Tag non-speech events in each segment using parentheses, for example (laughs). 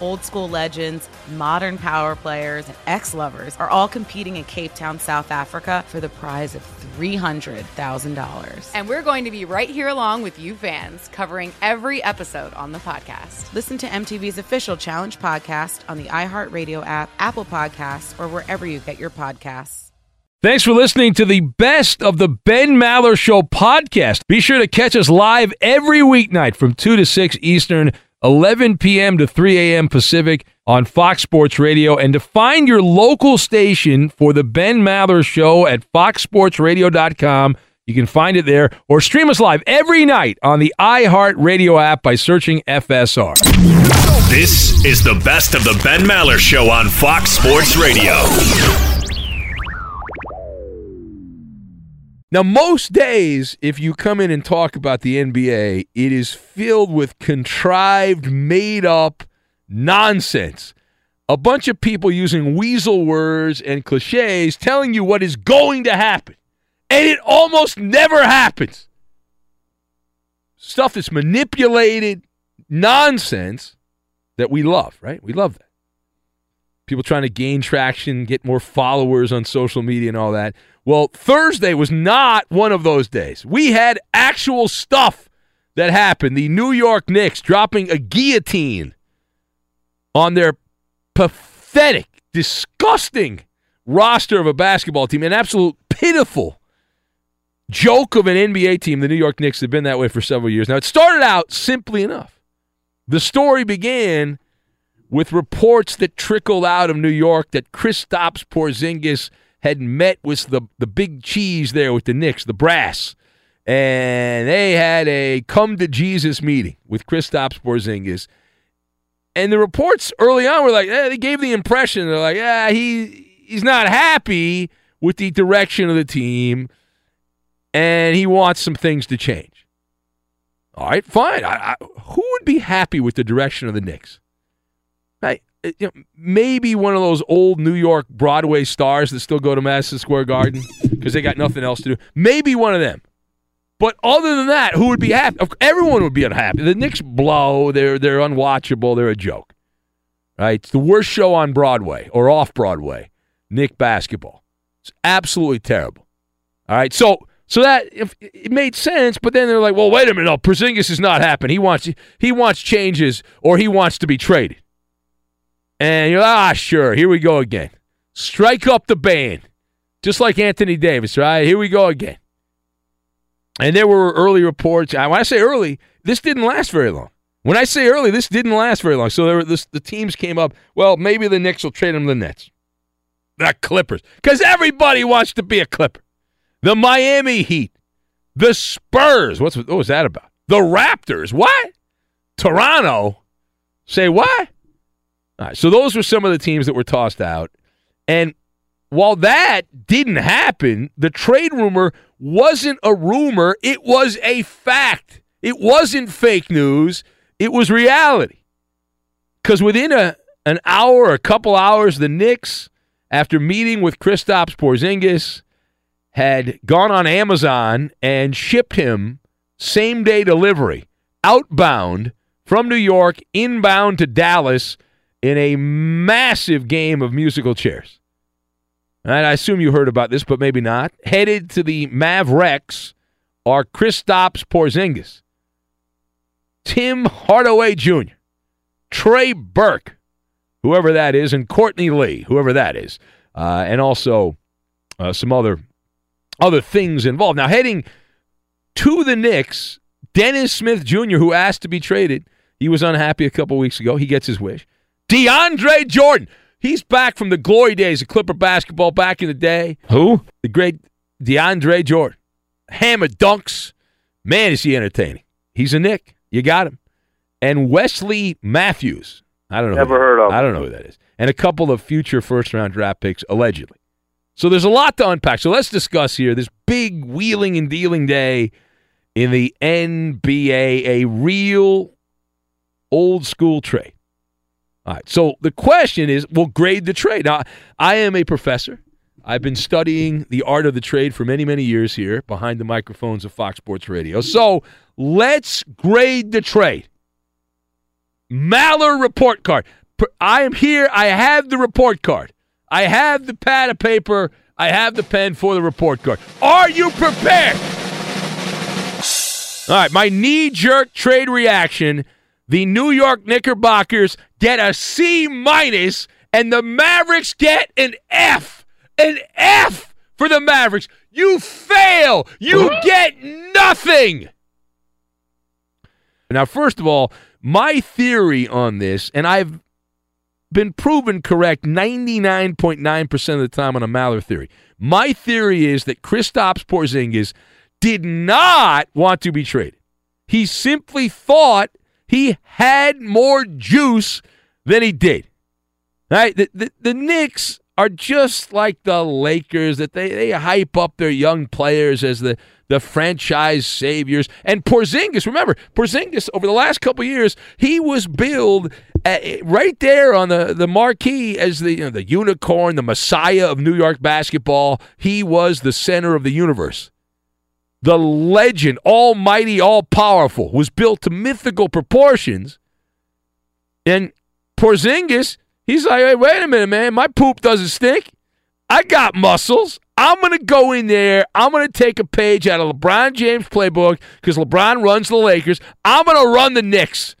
Old school legends, modern power players, and ex lovers are all competing in Cape Town, South Africa for the prize of $300,000. And we're going to be right here along with you fans, covering every episode on the podcast. Listen to MTV's official Challenge podcast on the iHeartRadio app, Apple Podcasts, or wherever you get your podcasts. Thanks for listening to the best of the Ben Maller Show podcast. Be sure to catch us live every weeknight from 2 to 6 Eastern, 11 p.m. to 3 a.m. Pacific on Fox Sports Radio. And to find your local station for the Ben Maller Show at foxsportsradio.com, you can find it there or stream us live every night on the iHeartRadio app by searching FSR. This is the best of the Ben Maller Show on Fox Sports Radio. Now, most days, if you come in and talk about the NBA, it is filled with contrived, made up nonsense. A bunch of people using weasel words and cliches telling you what is going to happen. And it almost never happens. Stuff that's manipulated, nonsense that we love, right? We love that. People trying to gain traction, get more followers on social media and all that. Well, Thursday was not one of those days. We had actual stuff that happened. The New York Knicks dropping a guillotine on their pathetic, disgusting roster of a basketball team, an absolute pitiful joke of an NBA team. The New York Knicks have been that way for several years. Now, it started out simply enough. The story began with reports that trickled out of New York that Kristaps Porzingis – had met with the, the big cheese there with the Knicks, the brass, and they had a come to Jesus meeting with Kristaps Porzingis. And the reports early on were like, eh, they gave the impression they're like, yeah, he he's not happy with the direction of the team, and he wants some things to change. All right, fine. I, I, who would be happy with the direction of the Knicks? Right? Uh, you know, maybe one of those old New York Broadway stars that still go to Madison Square Garden (laughs) because they got nothing else to do. Maybe one of them. But other than that, who would be happy? Everyone would be unhappy. The Knicks blow. They're they're unwatchable. They're a joke. Right? It's the worst show on Broadway or off Broadway. Knick basketball. It's absolutely terrible. All right. So so that if it made sense, but then they're like, well, wait a minute, no, Porzingis is not happening. He wants he wants changes or he wants to be traded. And you're ah, sure, here we go again. Strike up the band. Just like Anthony Davis, right? Here we go again. And there were early reports. When I say early, this didn't last very long. When I say early, this didn't last very long. So there were this, the teams came up. Well, maybe the Knicks will trade to the Nets, the Clippers, because everybody wants to be a Clipper. The Miami Heat, the Spurs. What's what was that about? The Raptors. What? Toronto. Say what? So those were some of the teams that were tossed out, and while that didn't happen, the trade rumor wasn't a rumor; it was a fact. It wasn't fake news. It was reality. Because within a an hour, a couple hours, the Knicks, after meeting with Kristaps Porzingis, had gone on Amazon and shipped him same day delivery outbound from New York, inbound to Dallas in a massive game of musical chairs. And I assume you heard about this, but maybe not. Headed to the Mavericks are Kristaps Porzingis, Tim Hardaway Jr., Trey Burke, whoever that is, and Courtney Lee, whoever that is, uh, and also uh, some other other things involved. Now, heading to the Knicks, Dennis Smith Jr., who asked to be traded, he was unhappy a couple weeks ago. He gets his wish. DeAndre Jordan, he's back from the glory days of Clipper basketball back in the day. Who? The great DeAndre Jordan. Hammer dunks. Man, is he entertaining. He's a Knick. You got him. And Wesley Matthews. I don't know. Never heard of. I don't know who that is. And a couple of future first round draft picks, allegedly. So there's a lot to unpack. So let's discuss here this big wheeling and dealing day in the NBA, a real old school trade. All right. So the question is, we'll grade the trade. Now, I am a professor. I've been studying the art of the trade for many, many years here behind the microphones of Fox Sports Radio. So let's grade the trade. Maller report card. I am here. I have the report card. I have the pad of paper. I have the pen for the report card. Are you prepared? All right, my knee jerk trade reaction. The New York Knickerbockers get a C minus, and the Mavericks get an F. An F for the Mavericks. You fail. You get nothing. Now, first of all, my theory on this, and I've been proven correct 99.9% of the time on a Maller theory. My theory is that Kristaps Porzingis did not want to be traded. He simply thought he had more juice than he did. Right? The, the, the Knicks are just like the Lakers that they, they hype up their young players as the the franchise saviors. And Porzingis, remember, Porzingis over the last couple years, he was billed at, right there on the, the marquee as the, you know, the unicorn, the messiah of New York basketball. He was the center of the universe. The legend, almighty, all powerful, was built to mythical proportions. And Porzingis, he's like, hey, wait a minute, man, my poop doesn't stink. I got muscles. I'm going to go in there. I'm going to take a page out of LeBron James' playbook because LeBron runs the Lakers. I'm going to run the Knicks.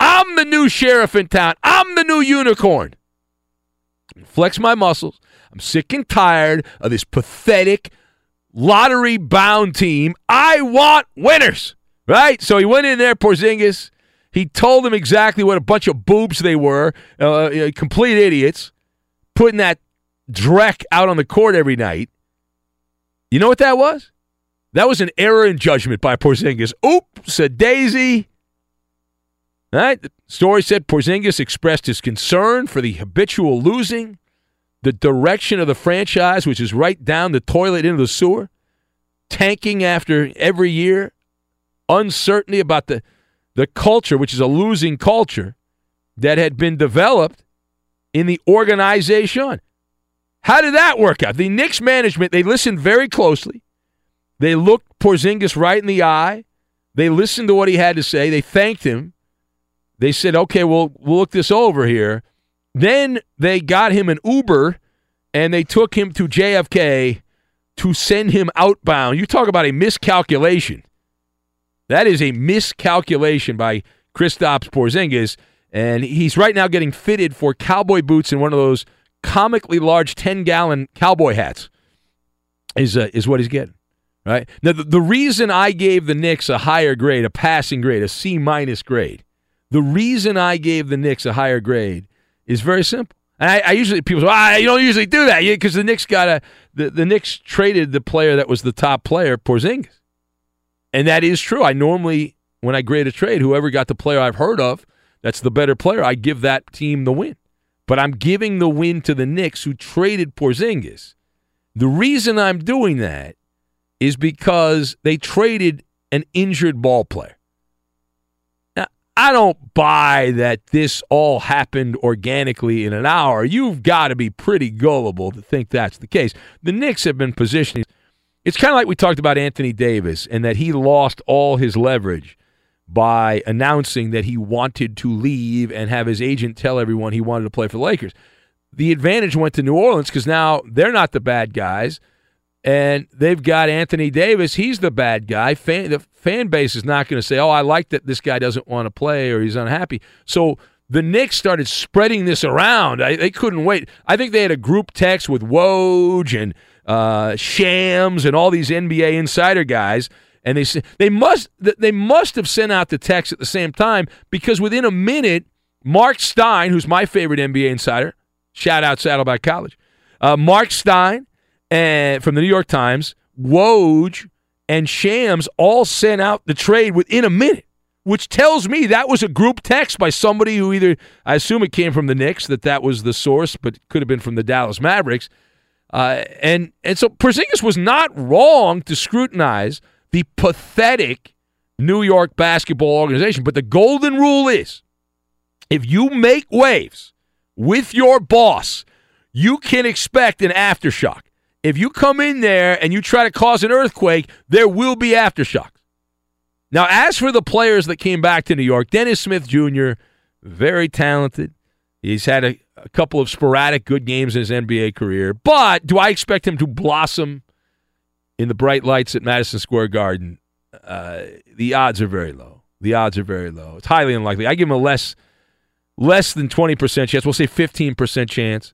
I'm the new sheriff in town. I'm the new unicorn. Flex my muscles. I'm sick and tired of this pathetic lottery bound team. I want winners, right? So he went in there, Porzingis. He told them exactly what a bunch of boobs they were, uh, complete idiots, putting that dreck out on the court every night. You know what that was? That was an error in judgment by Porzingis. Oops, said Daisy. All right. The story said Porzingis expressed his concern for the habitual losing, the direction of the franchise, which is right down the toilet into the sewer, tanking after every year, uncertainty about the, the culture, which is a losing culture that had been developed in the organization. How did that work out? The Knicks management, they listened very closely. They looked Porzingis right in the eye. They listened to what he had to say. They thanked him. They said, okay, we'll, we'll look this over here. Then they got him an Uber and they took him to JFK to send him outbound. You talk about a miscalculation. That is a miscalculation by Kristaps Porzingis, and he's right now getting fitted for cowboy boots in one of those comically large 10 gallon cowboy hats. Is uh, is what he's getting. Right now, the, the reason I gave the Knicks a higher grade, a passing grade, a C minus grade, the reason I gave the Knicks a higher grade is very simple. And I, I usually people say, "I you don't usually do that because the Knicks got a the, the Knicks traded the player that was the top player, Porzingis, and that is true. I normally when I grade a trade, whoever got the player I've heard of, that's the better player, I give that team the win. But I'm giving the win to the Knicks who traded Porzingis. The reason I'm doing that is because they traded an injured ball player. I don't buy that this all happened organically in an hour. You've got to be pretty gullible to think that's the case. The Knicks have been positioning. It's kind of like we talked about Anthony Davis and that he lost all his leverage by announcing that he wanted to leave and have his agent tell everyone he wanted to play for the Lakers. The advantage went to New Orleans because now they're not the bad guys and they've got Anthony Davis. He's the bad guy. Fan, the fan base is not going to say, "Oh, I like that this guy doesn't want to play or he's unhappy." So the Knicks started spreading this around. I, they couldn't wait. I think they had a group text with Woj and uh, Shams and all these NBA insider guys, and they they must they must have sent out the text at the same time because within a minute, Mark Stein, who's my favorite NBA insider, shout out Saddleback College, uh, Mark Stein and from the New York Times, Woj and Shams all sent out the trade within a minute, which tells me that was a group text by somebody who either I assume it came from the Knicks that that was the source, but could have been from the Dallas Mavericks. Uh, and and so Porzingis was not wrong to scrutinize the pathetic New York basketball organization, but the golden rule is if you make waves with your boss, you can expect an aftershock if you come in there and you try to cause an earthquake, there will be aftershocks. Now, as for the players that came back to New York, Dennis Smith Jr., very talented. He's had a, a couple of sporadic good games in his NBA career. But do I expect him to blossom in the bright lights at Madison Square Garden? Uh, the odds are very low. The odds are very low. It's highly unlikely. I give him a less less than 20% chance. We'll say 15% chance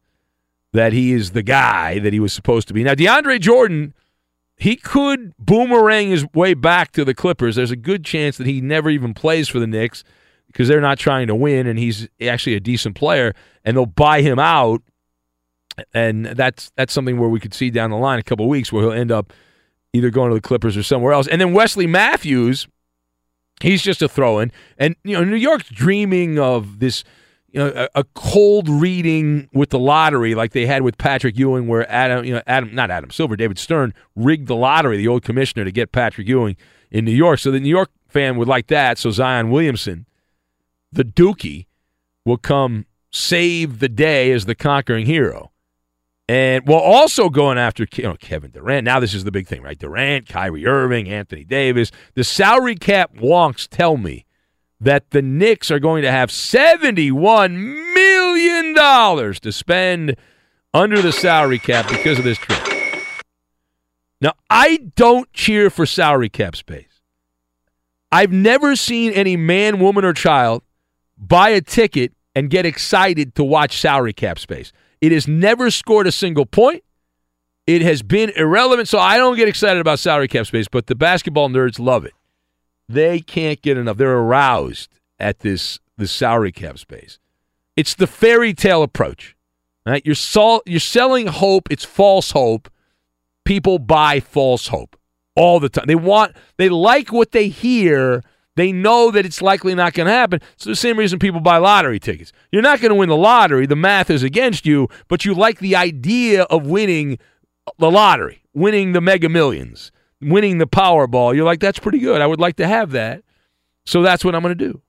that he is the guy that he was supposed to be. Now, DeAndre Jordan, he could boomerang his way back to the Clippers. There's a good chance that he never even plays for the Knicks because they're not trying to win, and he's actually a decent player, and they'll buy him out. And that's that's something where we could see down the line a couple weeks where he'll end up either going to the Clippers or somewhere else. And then Wesley Matthews, he's just a throw-in, and you know New York's dreaming of this – you know, a, a, cold reading with the lottery like they had with Patrick Ewing, where Adam, you know, Adam, not Adam Silver, David Stern rigged the lottery, the old commissioner, to get Patrick Ewing in New York. So the New York fan would like that. So Zion Williamson, the Dookie, will come save the day as the conquering hero. And while also going after you know, Kevin Durant. Now, this is the big thing, right? Durant, Kyrie Irving, Anthony Davis. The salary cap wonks tell me that the Knicks are going to have $71 million to spend under the salary cap because of this trade. Now, I don't cheer for salary cap space. I've never seen any man, woman, or child buy a ticket and get excited to watch salary cap space. It has never scored a single point. It has been irrelevant, so I don't get excited about salary cap space, but the basketball nerds love it. They can't get enough. They're aroused at this this salary cap space. It's the fairy tale approach. Right? You're sol- you're selling hope. It's false hope. People buy false hope all the time. They want they like what they hear. They know that it's likely not going to happen. It's the same reason people buy lottery tickets. You're not going to win the lottery. The math is against you, but you like the idea of winning the lottery, winning the mega millions winning the Powerball, you're like, that's pretty good. I would like to have that. So that's what I'm going to do.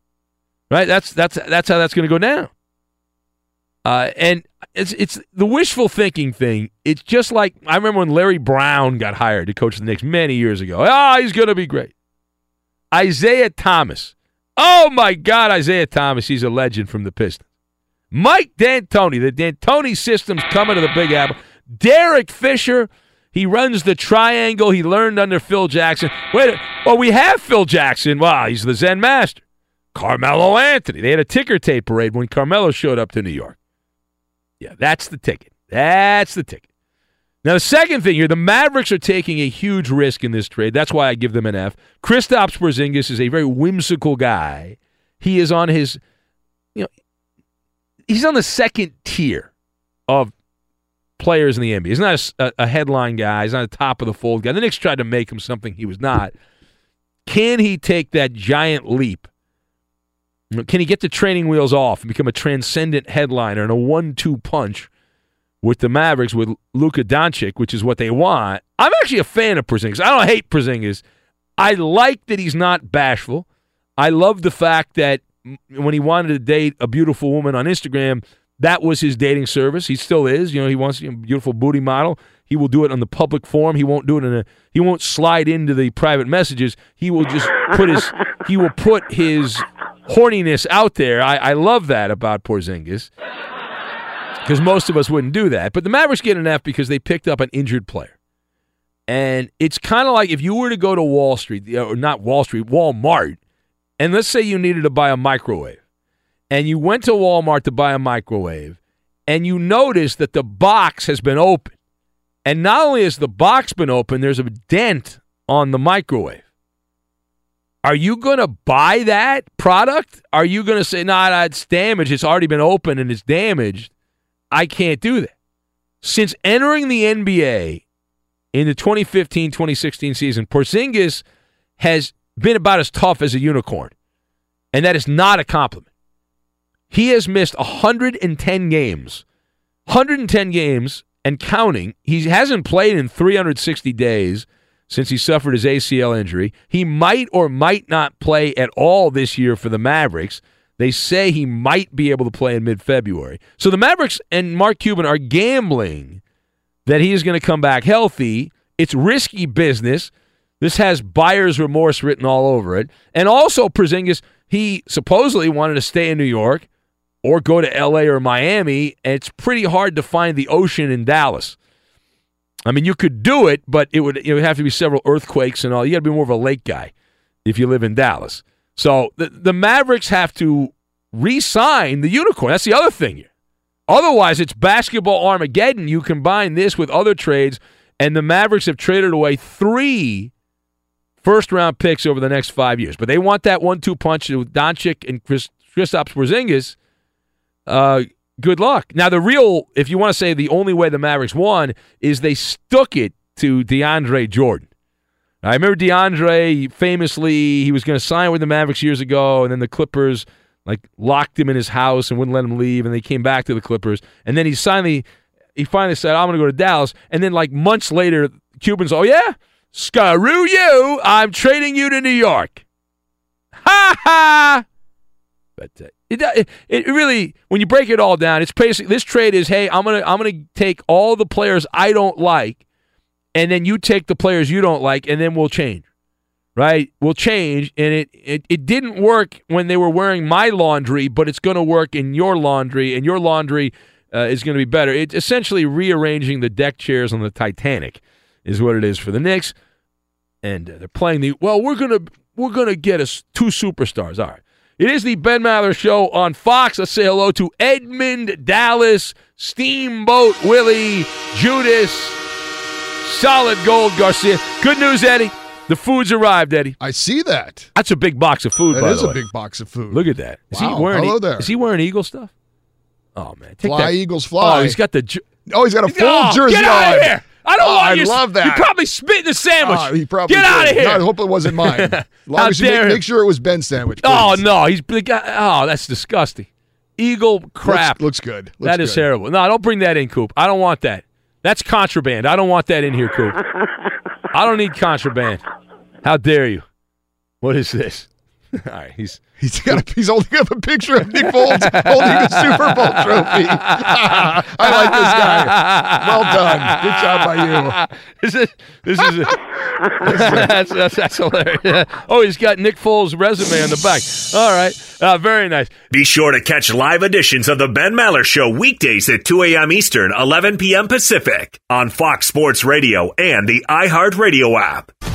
Right? That's that's that's how that's going to go down. Uh, and it's it's the wishful thinking thing. It's just like I remember when Larry Brown got hired to coach the Knicks many years ago. Ah, oh, he's going to be great. Isiah Thomas. Oh my God, Isiah Thomas. He's a legend from the Pistons. Mike D'Antoni, the D'Antoni system's coming to the Big Apple. Derek Fisher, he runs the triangle he learned under Phil Jackson. Wait, well, we have Phil Jackson. Wow, he's the Zen master. Carmelo Anthony. They had a ticker tape parade when Carmelo showed up to New York. Yeah, that's the ticket. That's the ticket. Now, the second thing here, the Mavericks are taking a huge risk in this trade. That's why I give them an F. Kristaps Porzingis is a very whimsical guy. He is on his, you know, he's on the second tier of players in the NBA. He's not a, a headline guy. He's not a top of the fold guy. The Knicks tried to make him something he was not. Can he take that giant leap? Can he get the training wheels off and become a transcendent headliner and a one-two punch with the Mavericks with Luka Doncic, which is what they want? I'm actually a fan of Porzingis. I don't hate Porzingis. I like that he's not bashful. I love the fact that when he wanted to date a beautiful woman on Instagram, that was his dating service. He still is. You know, he wants a beautiful booty model. He will do it on the public forum. He won't do it in a. He won't slide into the private messages. He will just put his. He will put his horniness out there. I, I love that about Porzingis because most of us wouldn't do that. But the Mavericks get an F because they picked up an injured player. And it's kind of like if you were to go to Wall Street, or not Wall Street, Walmart, and let's say you needed to buy a microwave, and you went to Walmart to buy a microwave, and you notice that the box has been open. And not only has the box been open, there's a dent on the microwave. Are you going to buy that product? Are you going to say, nah, that's damaged. It's already been open and it's damaged. I can't do that. Since entering the NBA in the 2015 2016 season, Porzingis has been about as tough as a unicorn. And that is not a compliment. He has missed 110 games. 110 games and counting. He hasn't played in 360 days since he suffered his ACL injury. He might or might not play at all this year for the Mavericks. They say he might be able to play in mid February. So the Mavericks and Mark Cuban are gambling that he is going to come back healthy. It's risky business. This has buyer's remorse written all over it. And also, Porzingis, he supposedly wanted to stay in New York or go to LA or Miami, and it's pretty hard to find the ocean in Dallas. I mean, you could do it, but it would it would have to be several earthquakes and all. You got to be more of a lake guy if you live in Dallas. So the the Mavericks have to re-sign the unicorn. That's the other thing here. Otherwise, it's basketball Armageddon. You combine this with other trades, and the Mavericks have traded away three first round picks over the next five years. But they want that one two punch with Doncic and Chris Kristaps Porzingis. Uh, good luck. Now, the real, if you want to say the only way the Mavericks won is they stuck it to DeAndre Jordan. I remember DeAndre famously, he was going to sign with the Mavericks years ago, and then the Clippers like locked him in his house and wouldn't let him leave, and they came back to the Clippers, and then he finally he finally said, "I'm going to go to Dallas," and then like months later, Cubans, oh yeah, screw you, I'm trading you to New York. Ha ha! But uh, it, it it really when you break it all down, it's basically this trade is hey, I'm gonna I'm gonna take all the players I don't like, and then you take the players you don't like, and then we'll change. Right? We'll change. And it, it, it didn't work when they were wearing my laundry, but it's going to work in your laundry, and your laundry uh, is going to be better. It's essentially rearranging the deck chairs on the Titanic, is what it is for the Knicks. And uh, they're playing the well. We're gonna we're gonna get us two superstars. All right. It is the Ben Maller Show on Fox. Let's say hello to Edmund Dallas, Steamboat Willie, Judas, Solid Gold Garcia. Good news, Eddie. The food's arrived, Eddie. I see that. That's a big box of food. That is a way. big box of food. Look at that. Is Wow. he wearing? Hello there. Is he wearing Eagle stuff? Oh man, take Fly, that. Eagles, fly. Oh, he's got the. Ju- Oh, he's got a full Oh, jersey Get out on. of here! I don't Oh, want I you. love that. You probably spit in the sandwich. Ah, he probably get did. out of here. No, I hope it wasn't mine. As long as you make, make sure it was Ben's sandwich. Oh no, he's the guy. Oh, that's disgusting. Eagle crap. Looks, looks good. Looks That is good. terrible. No, don't bring that in, Coop. I don't want that. That's contraband. I don't want that in here, Coop. (laughs) I don't need contraband. How dare you? What is this? (laughs) All right, he's (laughs) He's got. A, he's holding up a picture of Nick Foles holding the Super Bowl trophy. (laughs) I like this guy. Well done. Good job by you. this is this is that's, that's, that's hilarious. Oh, he's got Nick Foles' resume on the back. All right. Uh, very nice. Be sure to catch live editions of The Ben Maller Show weekdays at 2 a.m. Eastern, 11 p.m. Pacific on Fox Sports Radio and the iHeartRadio app.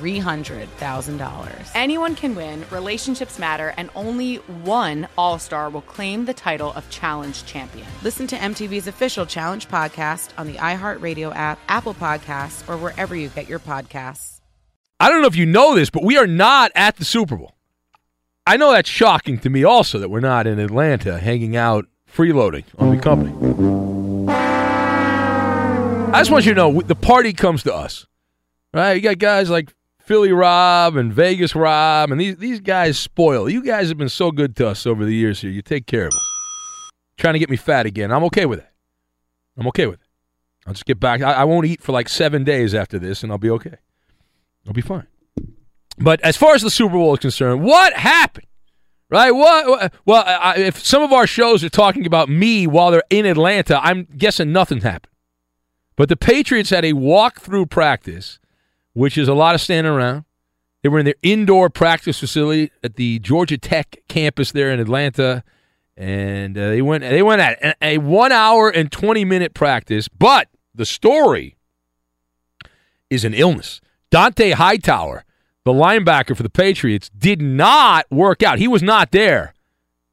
$300,000. Anyone can win, relationships matter, and only one All Star will claim the title of Challenge Champion. Listen to MTV's official Challenge podcast on the iHeartRadio app, Apple Podcasts, or wherever you get your podcasts. I don't know if you know this, but we are not at the Super Bowl. I know that's shocking to me also that we're not in Atlanta hanging out freeloading on the company. I just want you to know the party comes to us. Right? You got guys like Philly Rob and Vegas Rob, and these, these guys spoil. You guys have been so good to us over the years here. You take care of us. Trying to get me fat again. I'm okay with it. I'm okay with it. I'll just get back. I, I won't eat for like seven days after this, and I'll be okay. I'll be fine. But as far as the Super Bowl is concerned, what happened? Right? What? Well, I, if some of our shows are talking about me while they're in Atlanta, I'm guessing nothing happened. But the Patriots had a walk-through practice, which is a lot of standing around. They were in their indoor practice facility at the Georgia Tech campus there in Atlanta, and uh, they went. They went at a, one hour and twenty minute practice. But the story is an illness. Dont'a Hightower, the linebacker for the Patriots, did not work out. He was not there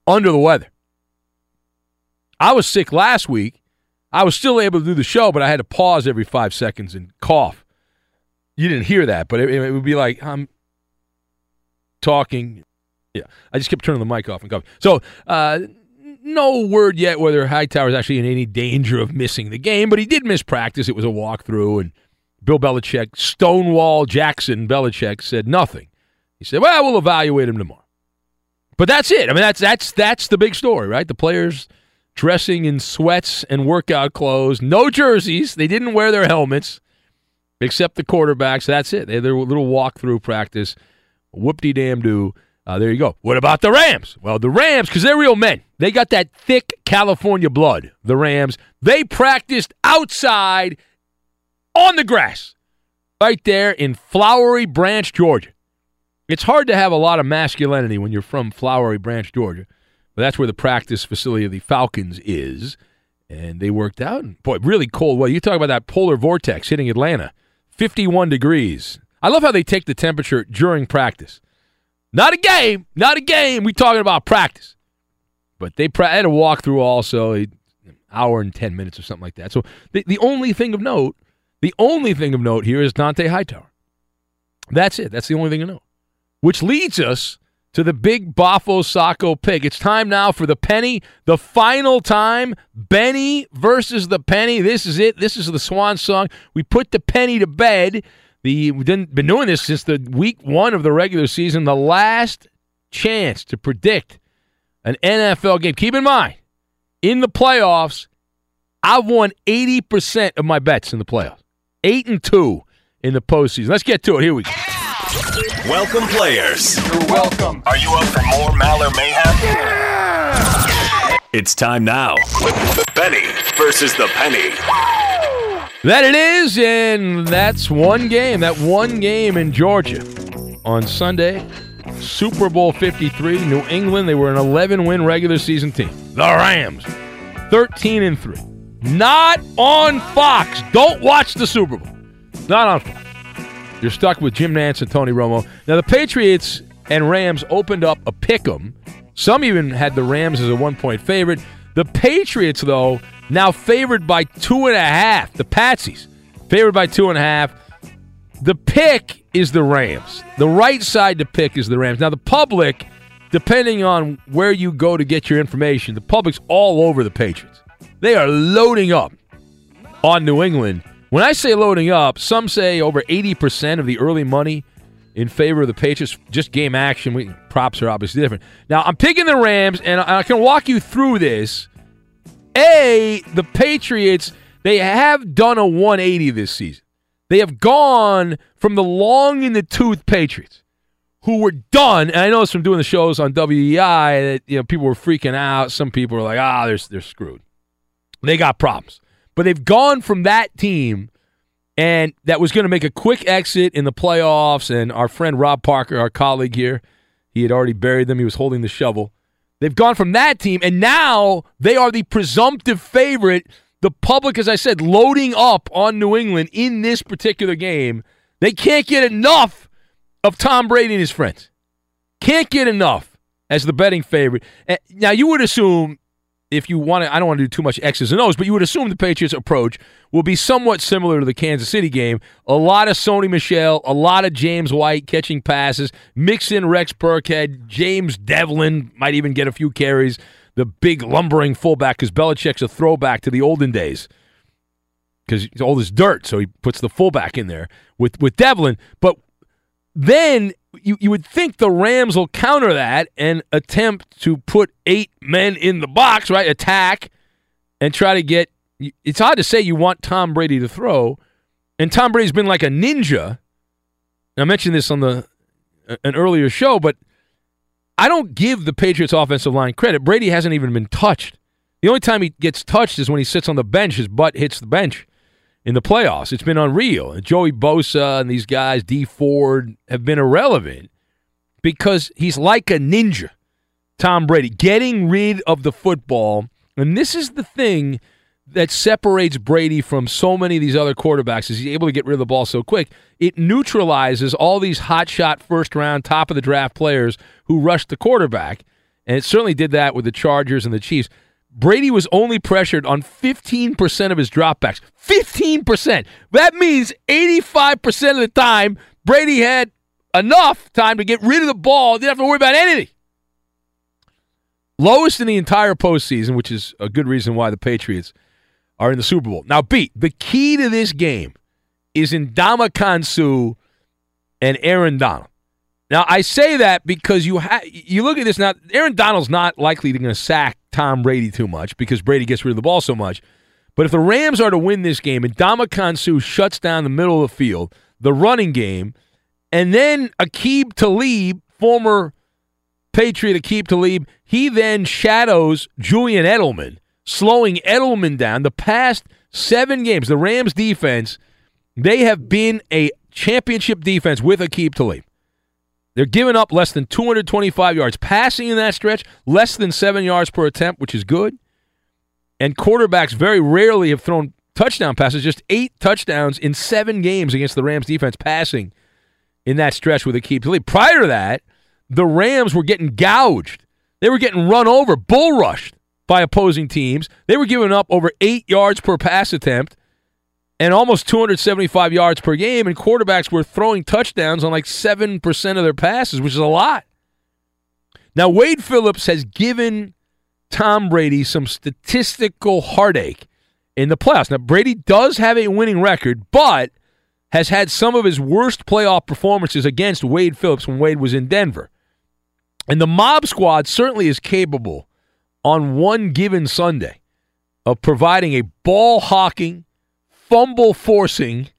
under the weather. I was sick last week. I was still able to do the show, but I had to pause every five seconds and cough. You didn't hear that, but it, it would be like I'm talking. Yeah, I just kept turning the mic off and coughing. So, uh, no word yet whether Hightower is actually in any danger of missing the game, but he did miss practice. It was a walkthrough, and Bill Belichick, Stonewall Jackson Belichick, said nothing. He said, "Well, we'll evaluate him tomorrow." But that's it. I mean, that's that's that's the big story, right? The players dressing in sweats and workout clothes, no jerseys. They didn't wear their helmets, except the quarterbacks. That's it. They had their little walkthrough practice. Whoop de damn do. Uh, there you go. What about the Rams? Well, the Rams, because they're real men. They got that thick California blood. The Rams. They practiced outside on the grass, right there in Flowery Branch, Georgia. It's hard to have a lot of masculinity when you're from Flowery Branch, Georgia. But that's where the practice facility of the Falcons is. And they worked out. And boy, really cold. Well, you talk about that polar vortex hitting Atlanta 51 degrees. I love how they take the temperature during practice. Not a game. Not a game. we talking about practice. But they pra- had a walkthrough also, an hour and 10 minutes or something like that. So the, the only thing of note, the only thing of note here is Dont'a Hightower. That's it. That's the only thing to know. Which leads us to the big Boffo Sacco pick. It's time now for the penny, the final time. Benny versus the penny. This is it. This is the swan song. We put the penny to bed. The we've been been doing this since the week one of the regular season. The last chance to predict an NFL game. Keep in mind, in the playoffs, I've won eighty percent of my bets in the playoffs. Eight and two in the postseason. Let's get to it. Here we go. Welcome, players. You're welcome. Are you up for more Maller Mayhem? It's time now. Benny versus the Penny. That it is, and that's one game. That one game in Georgia on Sunday. Super Bowl 53, New England. They were an 11 win regular season team. The Rams, 13 and 3. Not on Fox. Don't watch the Super Bowl. Not on Fox. You're stuck with Jim Nantz and Tony Romo. Now, the Patriots and Rams opened up a pick 'em. Some even had the Rams as a one point favorite. The Patriots, though, now favored by two and a half. The Patsies, favored by two and a half. The pick is the Rams. The right side to pick is the Rams. Now, the public, depending on where you go to get your information, the public's all over the Patriots. They are loading up on New England. When I say loading up, some say over 80% of the early money in favor of the Patriots, just game action. We, props are obviously different. Now, I'm picking the Rams, and I, can walk you through this. A, the Patriots, they have done a 180 this season. They have gone from the long in the tooth Patriots, who were done. And I know this from doing the shows on WEEI that you know people were freaking out. Some people were like, "Ah, they're they're screwed. They got problems." But they've gone from that team, and that was going to make a quick exit in the playoffs. And our friend Rob Parker, our colleague here, he had already buried them. He was holding the shovel. They've gone from that team, and now they are the presumptive favorite. The public, as I said, loading up on New England in this particular game. They can't get enough of Tom Brady and his friends. Can't get enough as the betting favorite. Now, you would assume, if you want to, I don't want to do too much X's and O's, but you would assume the Patriots' approach will be somewhat similar to the Kansas City game. A lot of Sony Michel, a lot of James White catching passes, mix in Rex Burkhead, James Develin might even get a few carries. The big lumbering fullback, because Belichick's a throwback to the olden days because he's old as dirt, so he puts the fullback in there with with Develin. But then you, you would think the Rams will counter that and attempt to put eight men in the box, right? Attack and try to get it's odd to say you want Tom Brady to throw, and Tom Brady's been like a ninja. I mentioned this on the an earlier show, but I don't give the Patriots offensive line credit. Brady hasn't even been touched. The only time he gets touched is when he sits on the bench, his butt hits the bench in the playoffs. It's been unreal. Joey Bosa and these guys, Dee Ford, have been irrelevant because he's like a ninja. Tom Brady, getting rid of the football. And this is the thing that separates Brady from so many of these other quarterbacks is he's able to get rid of the ball so quick. It neutralizes all these hotshot first round, top of the draft players who rushed the quarterback. And it certainly did that with the Chargers and the Chiefs. Brady was only pressured on 15% of his dropbacks. 15%. That means 85% of the time, Brady had enough time to get rid of the ball. Didn't have to worry about anything. Lowest in the entire postseason, which is a good reason why the Patriots are in the Super Bowl. Now, beat the key to this game is in Ndamukong Suh and Aaron Donald. Now, I say that because you ha- you look at this now. Aaron Donald's not likely to sack Tom Brady too much because Brady gets rid of the ball so much. But if the Rams are to win this game and Ndamukong Suh shuts down the middle of the field, the running game, and then Aqib Talib, former Patriot Aqib Talib, he then shadows Julian Edelman, slowing Edelman down. The past seven games, the Rams defense, they have been a championship defense with Aqib Talib. They're giving up less than 225 yards passing in that stretch, less than seven yards per attempt, which is good. And quarterbacks very rarely have thrown touchdown passes, just eight touchdowns in seven games against the Rams defense passing in that stretch with Aqib Talib. Prior to that, the Rams were getting gouged. They were getting run over, bull rushed by opposing teams. They were giving up over eight yards per pass attempt and almost 275 yards per game, and quarterbacks were throwing touchdowns on like 7% of their passes, which is a lot. Now, Wade Phillips has given Tom Brady some statistical heartache in the playoffs. Now, Brady does have a winning record, but – has had some of his worst playoff performances against Wade Phillips when Wade was in Denver. And the mob squad certainly is capable on one given Sunday of providing a ball hawking, fumble forcing,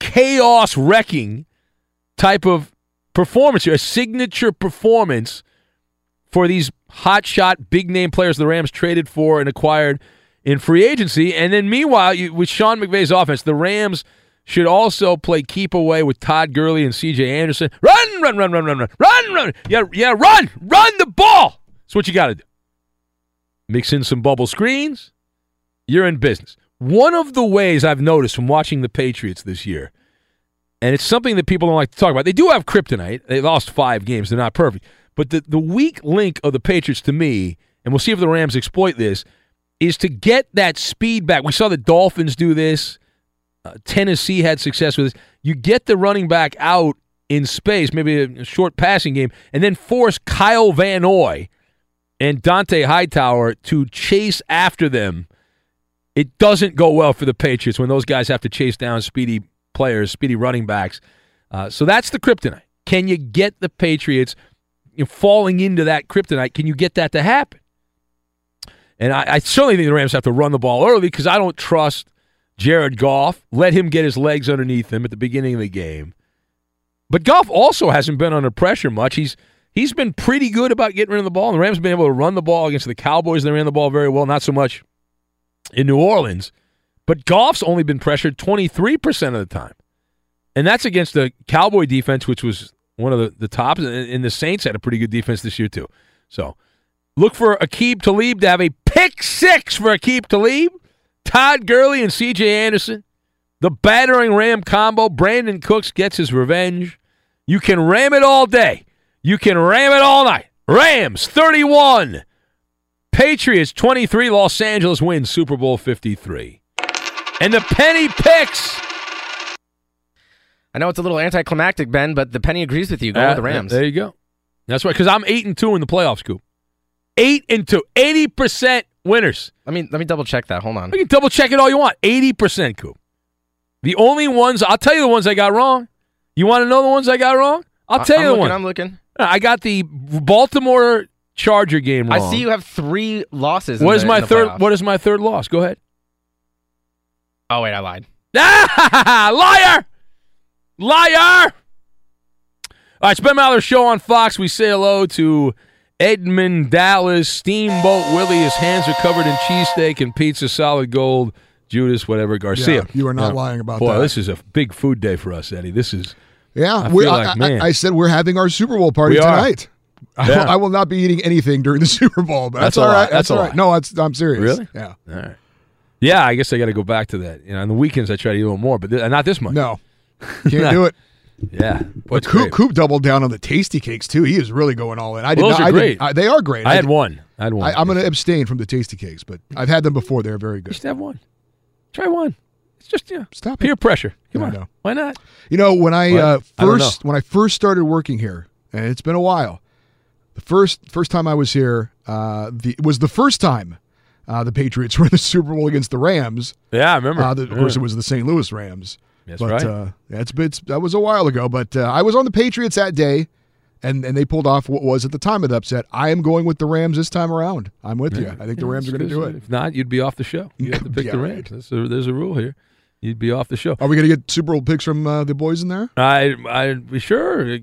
chaos wrecking type of performance here, a signature performance for these hotshot big name players the Rams traded for and acquired in free agency. And then meanwhile, you, with Sean McVay's offense, the Rams – should also play keep away with Todd Gurley and C.J. Anderson. Run, run, run, run, run, run, run, run. Yeah, yeah, run, run the ball. That's what you got to do. Mix in some bubble screens. You're in business. One of the ways I've noticed from watching the Patriots this year, and it's something that people don't like to talk about. They do have kryptonite. They lost five games. They're not perfect. But the, the weak link of the Patriots to me, and we'll see if the Rams exploit this, is to get that speed back. We saw the Dolphins do this uh, Tennessee had success with this. You get the running back out in space, maybe a short passing game, and then force Kyle Van Noy and Dont'a Hightower to chase after them. It doesn't go well for the Patriots when those guys have to chase down speedy players, speedy running backs. Uh, so that's the kryptonite. Can you get the Patriots you know, falling into that kryptonite? Can you get that to happen? And I, I certainly think the Rams have to run the ball early because I don't trust Jared Goff. Let him get his legs underneath him at the beginning of the game. But Goff also hasn't been under pressure much. He's he's been pretty good about getting rid of the ball. And the Rams have been able to run the ball against the Cowboys. They ran the ball very well, not so much in New Orleans. But Goff's only been pressured 23% of the time. And that's against the Cowboy defense, which was one of the, the tops. And the Saints had a pretty good defense this year, too. So look for Aqib Talib to have a pick six for Aqib Talib. Todd Gurley and C.J. Anderson, the battering ram combo. Brandin Cooks gets his revenge. You can ram it all day. You can ram it all night. Rams 31. Patriots 23. Los Angeles wins Super Bowl 53. And the penny picks. I know it's a little anticlimactic, Ben, but the penny agrees with you. Go uh, with the Rams. There you go. That's right, because I'm eight and two in the playoffs, Coop. Eight and two. Eighty percent winners. Let me let me double check that. Hold on. You can double check it all you want. Eighty percent, Coop. The only ones I'll tell you the ones I got wrong. You want to know the ones I got wrong? I'll tell I'm you the looking, one. I'm looking. I got the Baltimore Charger game wrong. I see you have three losses. What in is the, my in the third? playoffs. What is my third loss? Go ahead. Oh wait, I lied. (laughs) Liar! Liar! All right, Ben Maller Show on Fox. We say hello to Edmund Dallas. Steamboat Willie. His hands are covered in cheesesteak and pizza, solid gold. Judas, whatever, Garcia. Yeah, you are not lying about Boy, that. this is a big food day for us, Eddie. This is. Yeah, I we- feel I, like, I- man. I said we're having our Super Bowl party We tonight. I, will, Yeah. I will not be eating anything during the (laughs) Super Bowl, but That's that's, all right. That's That's, all right. No, it's, I'm serious. Really? Yeah. All right. Yeah, I guess I got to go back to that. You know, on the weekends I try to eat a little more, but th- not this much. No, (laughs) can't do it. Yeah, But Coop, great? Coop doubled down on the tasty cakes too. He is really going all in. I did Those not, are I great. I- they are great. I had did- one. I had one. I, I'm going to abstain from the tasty cakes, but I've had them before. They're very good. Just have one. Try one. It's just yeah. Stop peer pressure. Come I on. Why not? You know, when I uh, I first when I first started working here, and it's been a while. The first first time I was here, uh, the it was the first time uh, the Patriots (laughs) were in the Super Bowl against the Rams. Yeah, I remember. Uh, the, of course, it was the St. Louis Rams. That's but, right. Uh, that's it's, that was a while ago, but uh, I was on the Patriots that day, and and they pulled off what was at the time of the upset. I am going with the Rams this time around. I'm with you. I think the Rams are going to do it. If not, you'd be off the show. You have to pick (laughs) Yeah, the right. Rams. That's a, there's a rule here. You'd be off the show. Are we going to get Super Bowl picks from uh, the boys in there? I, I, sure.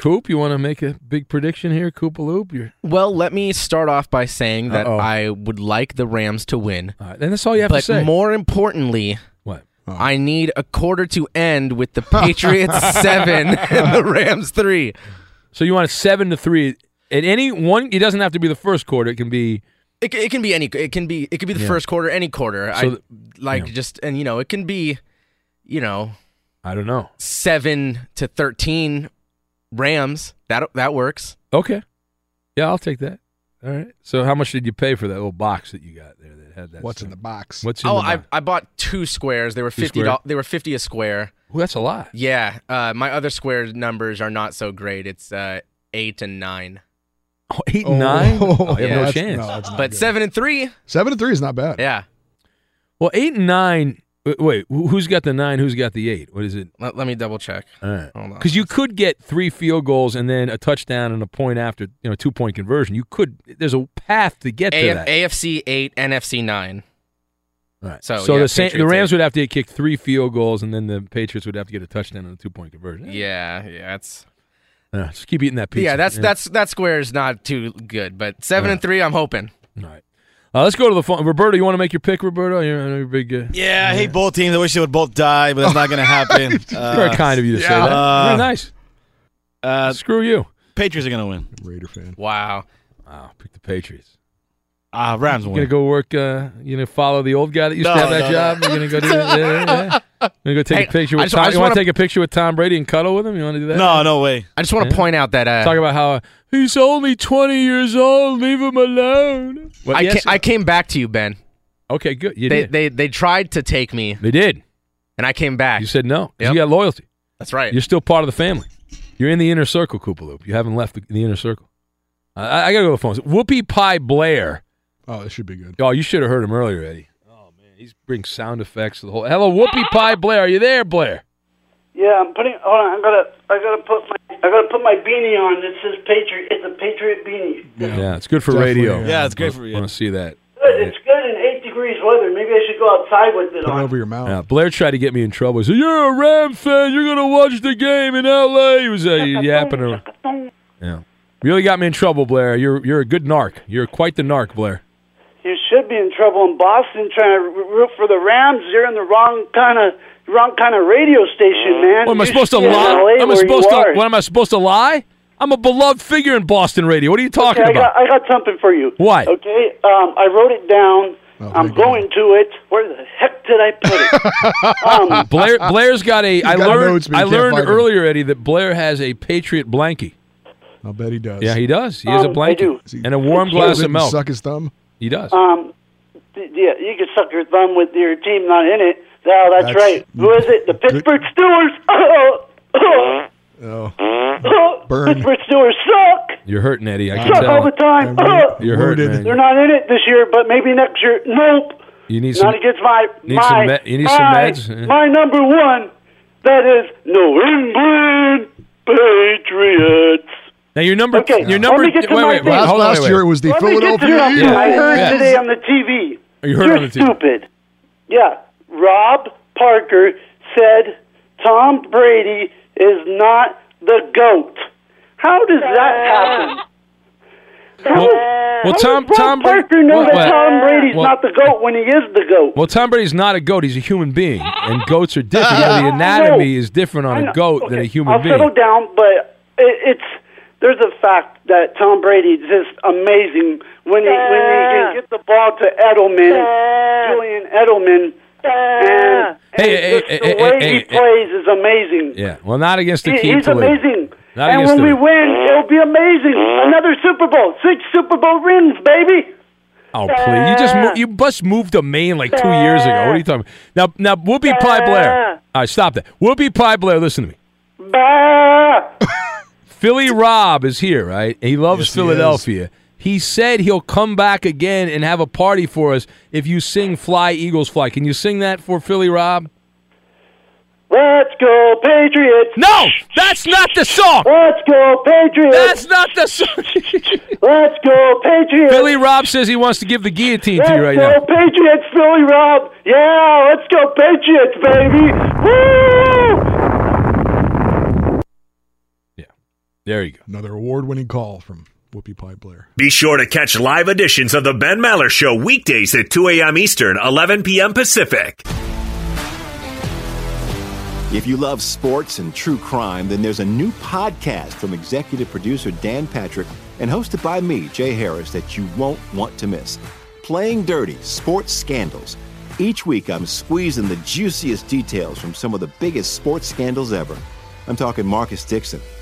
Coop, you want to make a big prediction here? Coop a loop. You're, Well, let me start off by saying that Uh-oh. I would like the Rams to win. all right, then that's all you have but to say. But more importantly, what? Oh. I need a quarter to end with the Patriots (laughs) seven and the Rams three. So you want a seven to three at any one? It doesn't have to be the first quarter. It can be. It, it can be any. It can be. It could be the Yeah. first quarter, any quarter. So I th- like yeah. just and you know it can be, you know, I don't know. seven to thirteen Rams. That that works. Okay. Yeah, I'll take that. All right. So how much did you pay for that little box that you got there that had that? What's in the box? What's in Oh, the I box? I bought two squares. They were Two fifty. square? They were fifty a square. Ooh, that's a lot. Yeah. Uh, my other square numbers are not so great. It's uh, eight and nine. Oh, eight Oh, and nine. Oh, you have yeah. no chance. no, But good. seven and three. seven and three is not bad. Yeah. Well, eight and nine. W- Wait, who- who's got the nine? Who's got the eight? What is it? Let, let me double check. All right. Because you could get three field goals and then a touchdown and a point after, you know, two point conversion. You could. There's a path to get to that. AFC eight, NFC nine. right. so, so yeah, the Sa- the Rams eight. would have to kick three field goals and then the Patriots would have to get a touchdown and a two point conversion. Yeah, yeah, that's Yeah, just keep eating that pizza. yeah, that's that's that square is not too good, but seven Yeah. and three, I'm hoping. All right. Uh, let's go to the phone. Roberto, you want to make your pick, Roberto? You're, you're a big. Uh, Yeah, I hate both teams. I wish they would both die, but that's not going to happen. (laughs) Uh, very kind of you to say that. Uh, Very nice. Uh, Screw you. Patriots are going to win. Raider fan. Wow. Wow, pick the Patriots. Uh, Rams You will gonna go work? Uh, you gonna follow the old guy that used No, to have that no, no. job? You're gonna go do that? (laughs) Yeah, yeah, yeah. You gonna go take Hey, a picture I with just- Tom? I you want wanna- take a picture with Tom Brady and cuddle with him? You want to do that? No, no way. I just want to Yeah. point out that uh, Talk about how uh, he's only 20 years old. Leave him alone. What, I, yes? ca- I came back to you, Ben. okay, good. You They, did. they they tried to take me, they did. and I came back. You said no. Yep. You got loyalty. That's right. You're still part of the family. You're in the inner circle, Koopa Loop. You haven't left the, the inner circle. Uh, I, I gotta go to the phones. Whoopi Pie Blair. Oh, this should be good. Oh, you should have heard him earlier, Eddie. Man, he's bringing sound effects to the whole. Hello, Whoopi Pie Blair. Are you there, Blair? Yeah, I'm putting. Hold on, I gotta, I gotta put my, I gotta put my beanie on. It says Patriot. It's a Patriot beanie. Yeah, yeah it's good for Definitely, radio. yeah. Yeah, it's great for you. I want to see that. Good. It's good in eight degrees weather. Maybe I should go outside with it Put it on. over your mouth. Yeah, Blair tried to get me in trouble. He said, "You're a Ram fan. You're gonna watch the game in L.A." He was uh, yapping around. (laughs) Yeah, really got me in trouble, Blair. You're you're a good narc. You're quite the narc, Blair. You should be in trouble in Boston trying to root for the Rams. You're in the wrong kind of wrong kind of radio station, man. What am I You supposed to should be in lie? Am I supposed to? Are. What am I supposed to lie? I'm a beloved figure in Boston radio. What are you talking Okay, I about? got, I got something for you. What? Okay, um, I wrote it down. Oh, I'm thank God. going to it. Where the heck did I put it? (laughs) um, Blair Blair's got a. I got learned. I learned earlier, Eddie, that Blair has a Patriot blankie. I'll bet he does. Yeah, he does. He has a Um, I blanket do. And a warm hold (laughs) glass it of milk. Suck his thumb. He does. um, th- yeah, you can suck your thumb with your team not in it. Oh, that's, That's- right. Who is it? The Pittsburgh Steelers. (laughs) Oh, Oh, Burn. Pittsburgh Steelers suck. You're hurting, Eddie. I can Suck all the time. Yeah, Oh, You're hurting, Wounded. they're not in it this year, but maybe next year. Nope. You need some. Not against my need my some me- you need my, some meds? My number one. That is New England Patriots. Now your number. Okay, Your let number. me get to wait, my wait, wait. thing. Hold last year it was the Let me get to Philadelphia something Eagles. I heard Yes. today on the TV. Oh, you heard You're on the TV. stupid. Yeah, Rob Parker said Tom Brady is not the GOAT. How does that happen? How Well, does- well, how Tom- does Rob Tom Parker know well, that well, Tom Brady's well- not the GOAT when he is the GOAT? Well, Tom Brady's not a goat. He's a human being, and goats are different. You know, the anatomy is different on a know. goat than a Okay, human I'll being. settle down, but it, it's there's a fact that Tom Brady is just amazing when he when he can get the ball to Edelman, Julian Edelman, and, and Hey, hey, the hey, way hey, he hey. plays is amazing. Yeah, well, not against the He- key he's to amazing. Not and against when we win, it'll be amazing. Another Super Bowl, six Super Bowl rings, baby. Oh please! You just mo- you just moved to Maine like two years ago. What are you talking about? Now, now Whoopi Pie Blair. All right, stop that. Whoopi Pie Blair, listen to me. Bah! Philly Rob is here, right? He loves Yes, he Philadelphia. He said he'll come back again and have a party for us if you sing "Fly Eagles Fly." Can you sing that for Philly Rob? Let's go Patriots. No, that's not the song. Let's go Patriots. That's not the song. (laughs) Let's go Patriots. Philly Rob says he wants to give the guillotine to Let's you right go now. Patriots, Philly Rob. Yeah, let's go Patriots, baby. Woo! There you go. Another award-winning call from Whoopi Pie Blair. Be sure to catch live editions of The Ben Maller Show weekdays at 2 a.m. Eastern, 11 p.m. Pacific. If you love sports and true crime, then there's a new podcast from executive producer Dan Patrick and hosted by me, Jay Harris, that you won't want to miss. Playing Dirty Sports Scandals. Each week, I'm squeezing the juiciest details from some of the biggest sports scandals ever. I'm talking Marcus Dixon,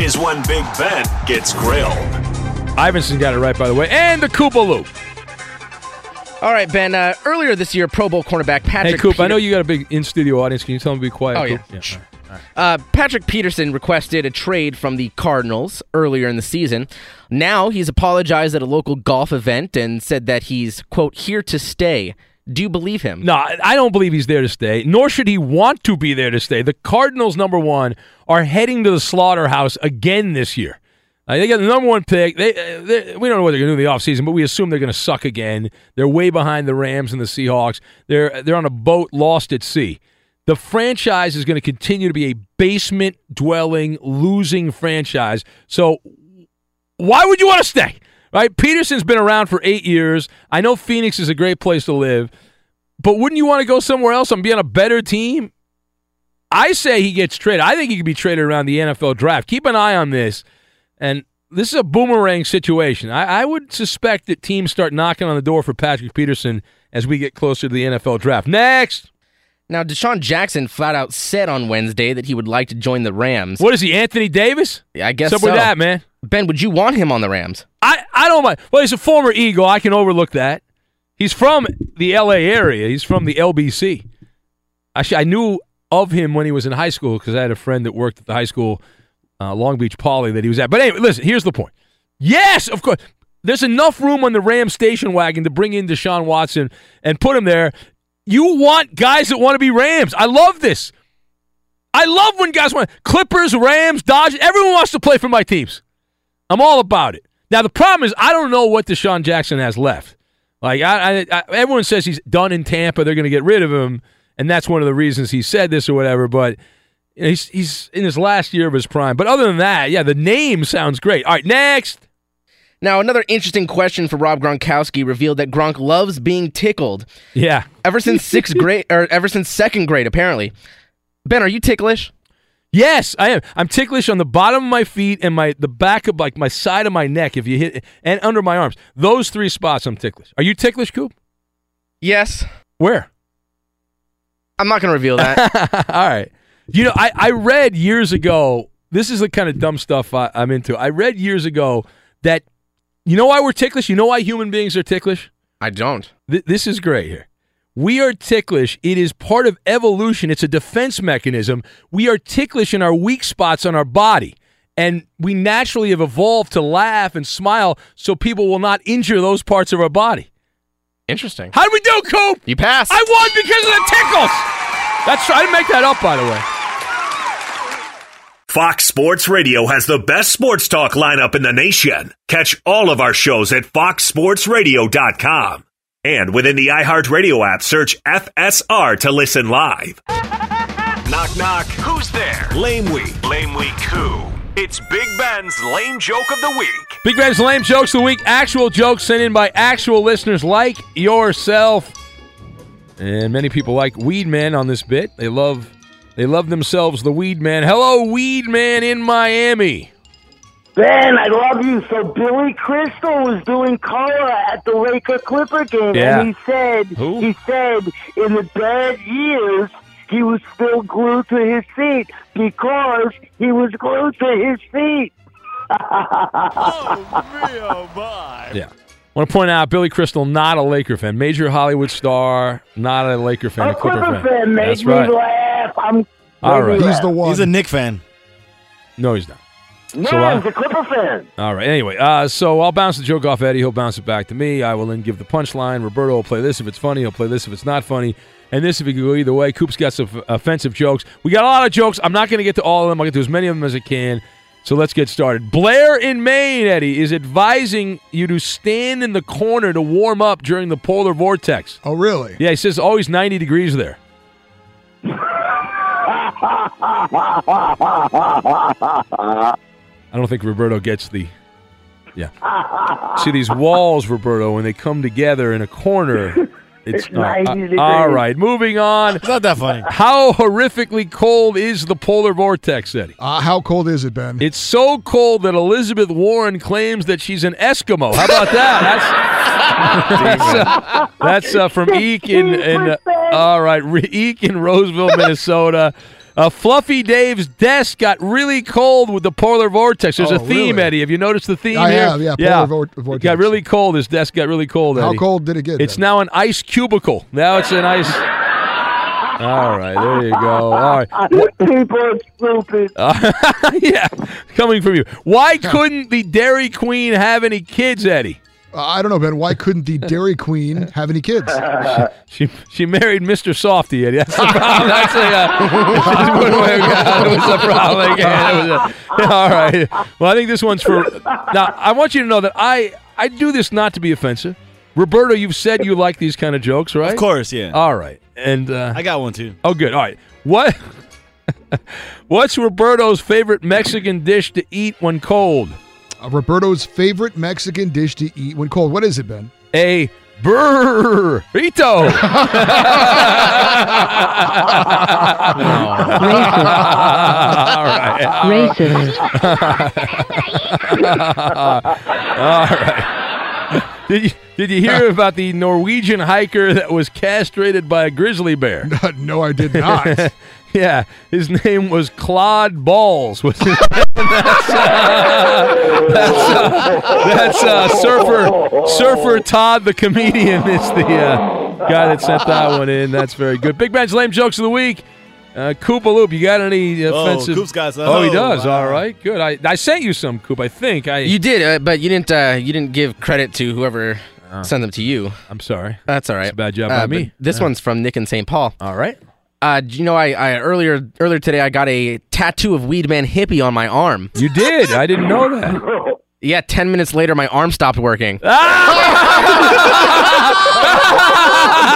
is when Big Ben gets grilled. Iverson got it right, by the way. And the Koopa Loop. All right, Ben. Uh, earlier this year, Pro Bowl cornerback Patrick. hey, Coop, I know you got a big in studio audience. Can you tell them to be quiet? Oh, yeah. Coop? Shh. all right, all right. Uh, Patrick Peterson requested a trade from the Cardinals earlier in the season. Now he's apologized at a local golf event and said that he's, quote, here to stay. Do you believe him? No, I don't believe he's there to stay, nor should he want to be there to stay. The Cardinals, number one, are heading to the slaughterhouse again this year. Uh, they got the number one pick. They, uh, they we don't know what they're going to do in the offseason, but we assume they're going to suck again. They're way behind the Rams and the Seahawks. They're they're on a boat lost at sea. The franchise is going to continue to be a basement dwelling, losing franchise. So why would you want to stay? Right? Peterson's been around for eight years. I know Phoenix is a great place to live, but wouldn't you want to go somewhere else and be on a better team? I say he gets traded. I think he could be traded around the NFL draft. Keep an eye on this. And this is a boomerang situation. I, I would suspect that teams start knocking on the door for Patrick Peterson as we get closer to the NFL draft. Next. Now, DeSean Jackson flat out said on Wednesday that he would like to join the Rams. What is he, Anthony Davis? Yeah, I guess so. with that, man? Ben, would you want him on the Rams? I, I don't mind. Well, he's a former Eagle. I can overlook that. He's from the LA area. He's from the LBC. Actually, I knew of him when he was in high school because I had a friend that worked at the high school, uh, Long Beach Poly, that he was at. But anyway, listen, here's the point. Yes, of course. There's enough room on the Ram station wagon to bring in Deshaun Watson and put him there. You want guys that want to be Rams. I love this. I love when guys want Clippers, Rams, Dodgers. Everyone wants to play for my teams. I'm all about it. Now the problem is I don't know what DeSean Jackson has left. Like I, I, I everyone says he's done in Tampa. They're going to get rid of him, and that's one of the reasons he said this or whatever. But you know, he's he's in his last year of his prime. But other than that, yeah, the name sounds great. All right, next. Now, another interesting question for Rob Gronkowski revealed that Gronk loves being tickled. Yeah. Ever since sixth grade, or ever since second grade, apparently. Ben, are you ticklish? Yes, I am. I'm ticklish on the bottom of my feet and my the back of like my side of my neck. If you hit and under my arms, those three spots, I'm ticklish. Are you ticklish, Coop? Yes. Where? I'm not going to reveal that. (laughs) All right. You know, I, I read years ago, this is the kind of dumb stuff I, I'm into. I read years ago that, you know why we're ticklish? You know why human beings are ticklish? I don't. Th- this is great here. We are ticklish. It is part of evolution. It's a defense mechanism. We are ticklish in our weak spots on our body. And we naturally have evolved to laugh and smile so people will not injure those parts of our body. Interesting. How did we do, Coop? You passed. I won because of the tickles. That's I didn't make that up, by the way. Fox Sports Radio has the best sports talk lineup in the nation. Catch all of our shows at foxsportsradio.com. And within the iHeartRadio app, search FSR to listen live. knock, knock. Who's there? Lame Week. Lame Week who? It's Big Ben's Lame Joke of the Week. Big Ben's lame jokes of the week. Actual jokes sent in by actual listeners like yourself. And many people like Weed Man on this bit. They love they love themselves the Weed Man. Hello, Weed Man in Miami. Ben, I love you. So Billy Crystal was doing color at the Laker Clipper game, Yeah. and he said Who? he said in the bad years he was still glued to his seat because he was glued to his seat. (laughs) oh, me, oh, my. Yeah. Want to point out Billy Crystal, not a Laker fan, major Hollywood star, not a Laker fan, a, A Clipper Clipper fan made That's me right. laugh. I'm All right. He's the one. He's a Knick fan. No, he's not. no, So, uh, he's a Clipper fan. All right. Anyway, uh, so I'll bounce the joke off Eddie. He'll bounce it back to me. I will then give the punchline. Roberto will play this if it's funny. He'll play this if it's not funny. And this if it could go either way. Coop's got some f- offensive jokes. We got a lot of jokes. I'm not going to get to all of them. I'll get to as many of them as I can. So let's get started. Blair in Maine, Eddie, is advising you to stand in the corner to warm up during the polar vortex. Oh, really? Yeah, he says always 90 degrees there. I don't think Roberto gets the. Yeah. See these walls, Roberto, when they come together in a corner. It's, It's 90 uh, degrees. all right. Moving on. It's not that funny. How horrifically cold is the polar vortex, Eddie? Uh, how cold is it, Ben? It's so cold that Elizabeth Warren claims that she's an Eskimo. How about that? That's (laughs) that's, uh, that's uh, from Eek in, in uh, all right, Re- Eek in Roseville, Minnesota. Uh, Fluffy Dave's desk got really cold with the polar vortex. There's Oh, a theme, really? Eddie. Have you noticed the theme I here? have, yeah, polar vor- It got really cold. His desk got really cold. How Eddie. cold did it get? It's Ben? now an ice cubicle. Now it's an ice. (laughs) All right, there you go. All right. People are stupid. Uh, yeah, coming from you. Why (laughs) couldn't the Dairy Queen have any kids, Eddie? Uh, I don't know, Ben. Why couldn't the Dairy Queen have any kids? (laughs) She she married Mr. Softy, Eddie. That's the problem. That's a, uh, one way ago. It was a problem again. It was a- (laughs) all right. Well, I think this one's for. Now, I want you to know that I I do this not to be offensive. Roberto, you've said you like these kind of jokes, right? Of course, yeah. All right, and uh, I got one too. Oh, good. All right. What? (laughs) What's Roberto's favorite Mexican dish to eat when cold? Uh, Roberto's favorite Mexican dish to eat when cold. What is it, Ben? A burrito. (laughs) (laughs) (laughs) All right. All right. Did you did you hear about the Norwegian hiker that was castrated by a grizzly bear? no, I did not. (laughs) yeah, his name was Claude Balls. Was his name. that's uh, that's, uh, that's uh, surfer surfer Todd the comedian is the uh, guy that sent that one in. That's very good. Big Ben's lame jokes of the week. Uh, Koopa Loop, you got any offensive? Oh, offensive? Coop's got some. Oh, he Oh, does. wow. All right, good. I, I sent you some, Coop. I think I. You did, uh, but you didn't. Uh, you didn't give credit to whoever sent them to you. I'm sorry. That's all right. It's a bad job Uh, by me. This Yeah. one's from Nick in St. Paul. All right. Uh, you know I, I earlier earlier today I got a tattoo of Weedman hippie on my arm. You did. I didn't know that. (laughs) Yeah, ten minutes later my arm stopped working. (laughs) (laughs)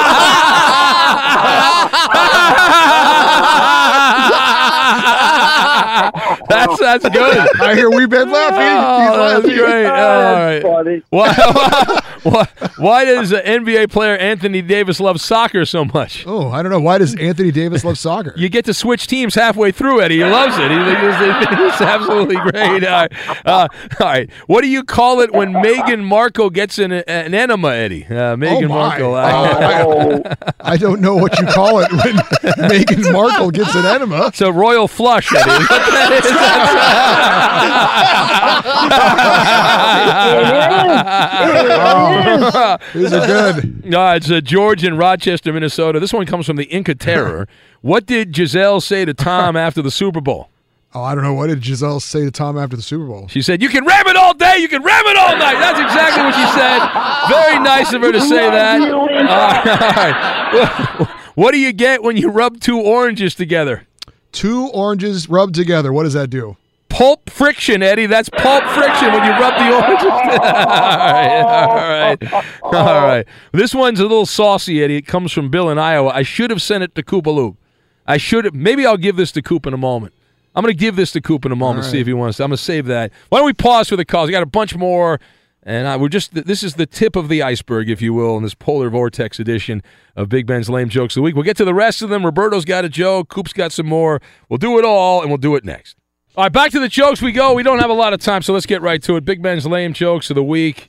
(laughs) that's that's (laughs) good. I hear we've been laughing. He's Oh, that's laughing. great. All right. funny. (laughs) Why, why, why does NBA player Anthony Davis love soccer so much? Oh, I don't know. Why does Anthony Davis love soccer? You get to switch teams halfway through, Eddie. He loves it. He, he's, he's absolutely great. All right. Uh, all right. What do you call it when Meghan Markle gets an, an enema, Eddie? Uh, Meghan oh my. Markle. Uh, I, I don't know what you call it when Meghan Markle gets an enema. It's a royal flush, Eddie. What that is, that's- (laughs) These are good. No, it's uh, George in Rochester, Minnesota. This one comes from the Inca Terror. (laughs) what did Gisele say to Tom (laughs) after the Super Bowl? Oh, I don't know. What did Gisele say to Tom after the Super Bowl? She said, "You can ram it all day. You can ram it all night." That's exactly what she said. Very nice of her to say that. All right. What do you get when you rub two oranges together? Two oranges rubbed together. What does that do? Pulp friction, Eddie. That's pulp friction when you rub the oranges. (laughs) all right, all right, all right. This one's a little saucy, Eddie. It comes from Bill in Iowa. I should have sent it to Koopa Loop. I should have. Maybe I'll give this to Coop in a moment. I'm going to give this to Coop in a moment. All See if he wants. To. I'm going to save that. Why don't we pause for the calls? We got a bunch more, and I, we're just. This is the tip of the iceberg, if you will, in this polar vortex edition of Big Ben's lame jokes of the week. We'll get to the rest of them. Roberto's got a joke. Coop's got some more. We'll do it all, and we'll do it next. All right, back to the jokes we go. We don't have a lot of time, so let's get right to it. Big Ben's lame jokes of the week.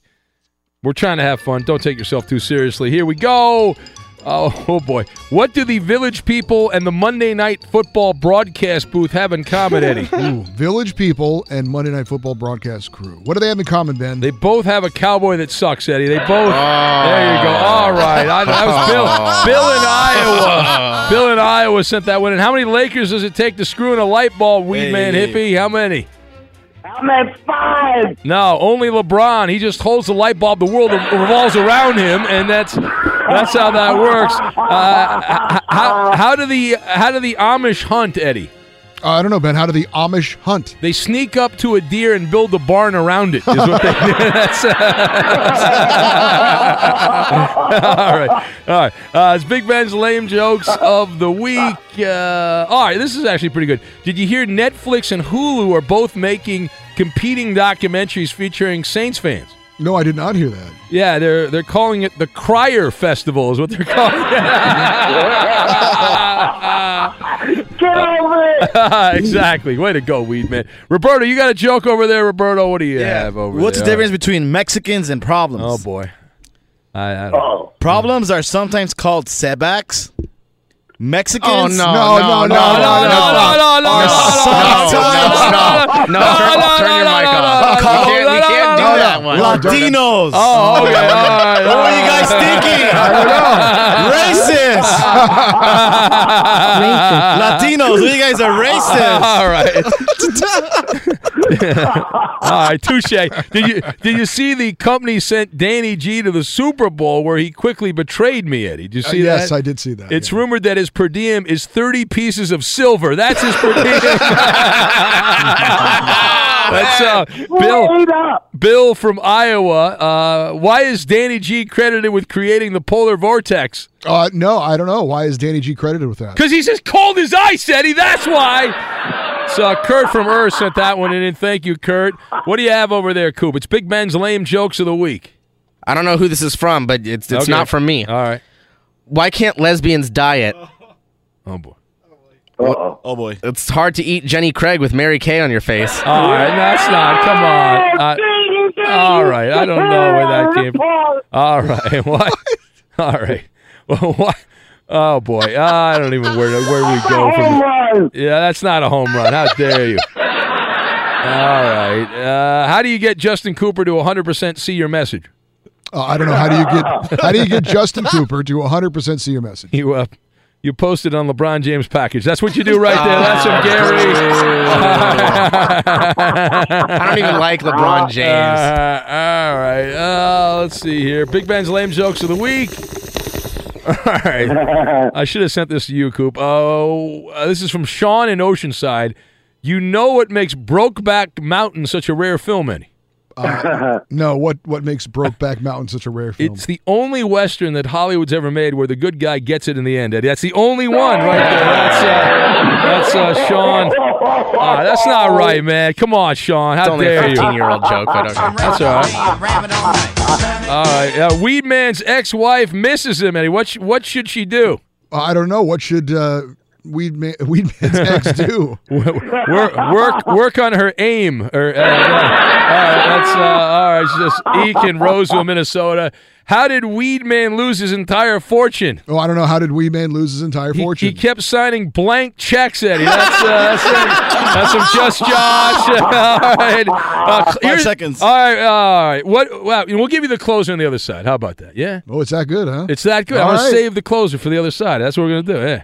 We're trying to have fun. Don't take yourself too seriously. Here we go. Oh, (laughs) oh boy. What do the Village People and the Monday Night Football broadcast booth have in common, Eddie? (laughs) Ooh, Village People and Monday Night Football broadcast crew. What do they have in common, Ben? They both have a cowboy that sucks, Eddie. They both. Ah. There you go. All right. I, that was Bill. Ah. Bill in Iowa. Bill in Iowa sent that one in. How many Lakers does it take to screw in a light bulb, weed man hippie? How many? I'm at five. No, only LeBron. He just holds the light bulb. The world revolves around him, and that's that's how that works. (laughs) Uh, how, how do the how do the Amish hunt, Eddie? Uh, I don't know, Ben. How do the Amish hunt? They sneak up to a deer and build a barn around it. Is what they do. (laughs) That's, (laughs) all right, all right. Uh, it's Big Ben's lame jokes of the week. Uh, all right, this is actually pretty good. Did you hear Netflix and Hulu are both making competing documentaries featuring Saints fans? No, I did not hear that. Yeah, they're they're calling it the Crier Festival, is what they're calling it. Get over it. exactly. Way to go, Weed Man. Roberto, you got a joke over there, Roberto. What do you Yeah. have over What's there? the difference between Mexicans and problems? Oh boy. I, I don't Problems are sometimes called setbacks. Mexicans? Oh, no, no, no, no, no, no, no, no, No, turn, turn your mic off. We can't, we can't do that one. Latinos. Oh, okay. All right. What were you guys thinking? (laughs) Racist. (laughs) Latinos. You guys are racist. All right. (laughs) All right, touche. Did you did you see the company sent Danny G to the Super Bowl where he quickly betrayed me, Eddie? Did you Uh, see that? yes, I did see that. It's rumored that his per diem is 30 pieces of silver. That's his per diem. That's uh, Bill. Bill from Iowa. Uh, why is Danny G credited with creating the polar vortex? Uh, no, I don't know. Why is Danny G credited with that? Because he's as cold as ice, Eddie. That's why. So Kurt from Earth sent that one in. And thank you, Kurt. What do you have over there, Coop? It's Big Ben's lame jokes of the week. I don't know who this is from, but it's it's Okay. not from me. All right. Why can't lesbians diet? Oh boy. Uh-oh. Oh boy. It's hard to eat Jenny Craig with Mary Kay on your face. All right, that's not. Come on. Uh, all right, I don't know where that came from. All right, (laughs) what? All right. (laughs) Well, what? Oh boy, I don't even where where we go from. Home run. Yeah, that's not a home run. How dare you? All right. Uh, how do you get Justin Cooper to 100% see your message? Uh, I don't know. How do you get (laughs) how do you get Justin Cooper to 100% see your message? You uh, you posted on LeBron James package. That's what you do right there. That's from Gary. (laughs) I don't even like LeBron James. Uh, all right. Uh, let's see here. Big Ben's lame jokes of the week. (laughs) All right. I should have sent this to you, Coop. Oh, uh, this is from Sean in Oceanside. You know what makes Brokeback Mountain such a rare film, Eddie? Uh, (laughs) no, what what makes Brokeback Mountain such a rare film? It's the only Western that Hollywood's ever made where the good guy gets it in the end, Eddie. That's the only one right there. That's, uh, that's uh, Sean. Ah, that's not right, man. Come on, Sean. How It's only a dare you? 15-year-old joke, but okay. That's all right. All right. Uh, Weed Man's ex-wife misses him, Eddie. What sh- what should she do? Uh, I don't know. What should uh, Weed Man, (laughs) Weed Man's ex (laughs) do? work work work on her aim. Or uh, uh, all right, that's uh, all right. It's just Eek in Roseville, Minnesota. How did Weed Man lose his entire fortune? Oh, I don't know. How did Weed Man lose his entire He, fortune? he kept signing blank checks, Eddie. That's uh, that's, that's some just Josh. (laughs) all right, uh, here's- seconds. All right, all right. What? Well, we'll give you the closer on the other side. How about that? Yeah, oh, it's that good, huh? it's that good. All I'm gonna save the closer for the other side. That's what we're gonna do. Yeah.